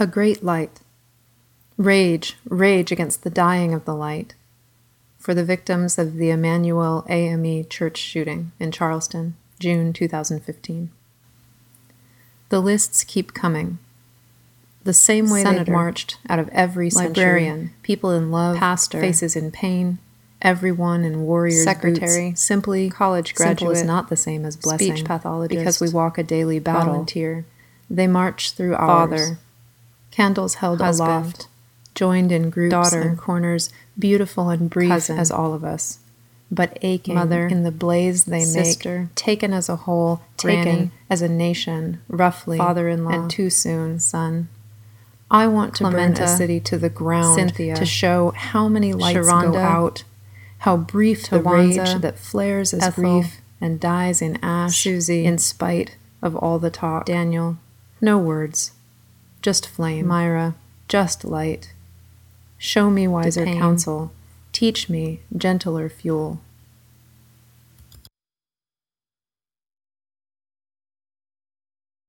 A great light. Rage, rage against the dying of the light. For the victims of the Emanuel AME church shooting in Charleston, June 2015. The lists keep coming. The same way they've marched out of every librarian, century, people in love, pastor, faces in pain, everyone in warriors' secretary, boots, simply college graduate, simple is not the same as blessing, speech pathologist, because we walk a daily battle. volunteer. They march through hours. Father, candles held husband, aloft, joined in groups daughter, and corners, beautiful and brief cousin, as all of us, but aching mother, in the blaze they sister, make, taken as a whole, granny, taken as a nation, roughly, father-in-law, and too soon, son. I want to burn Clementa, a city to the ground Cynthia, to show how many lights go Sharonda, out, how brief the rage that flares as Ethel, grief and dies in ash, Susie, in spite of all the talk. Daniel, No words, just flame. Myra, just light. Show me wiser counsel. Teach me gentler fuel.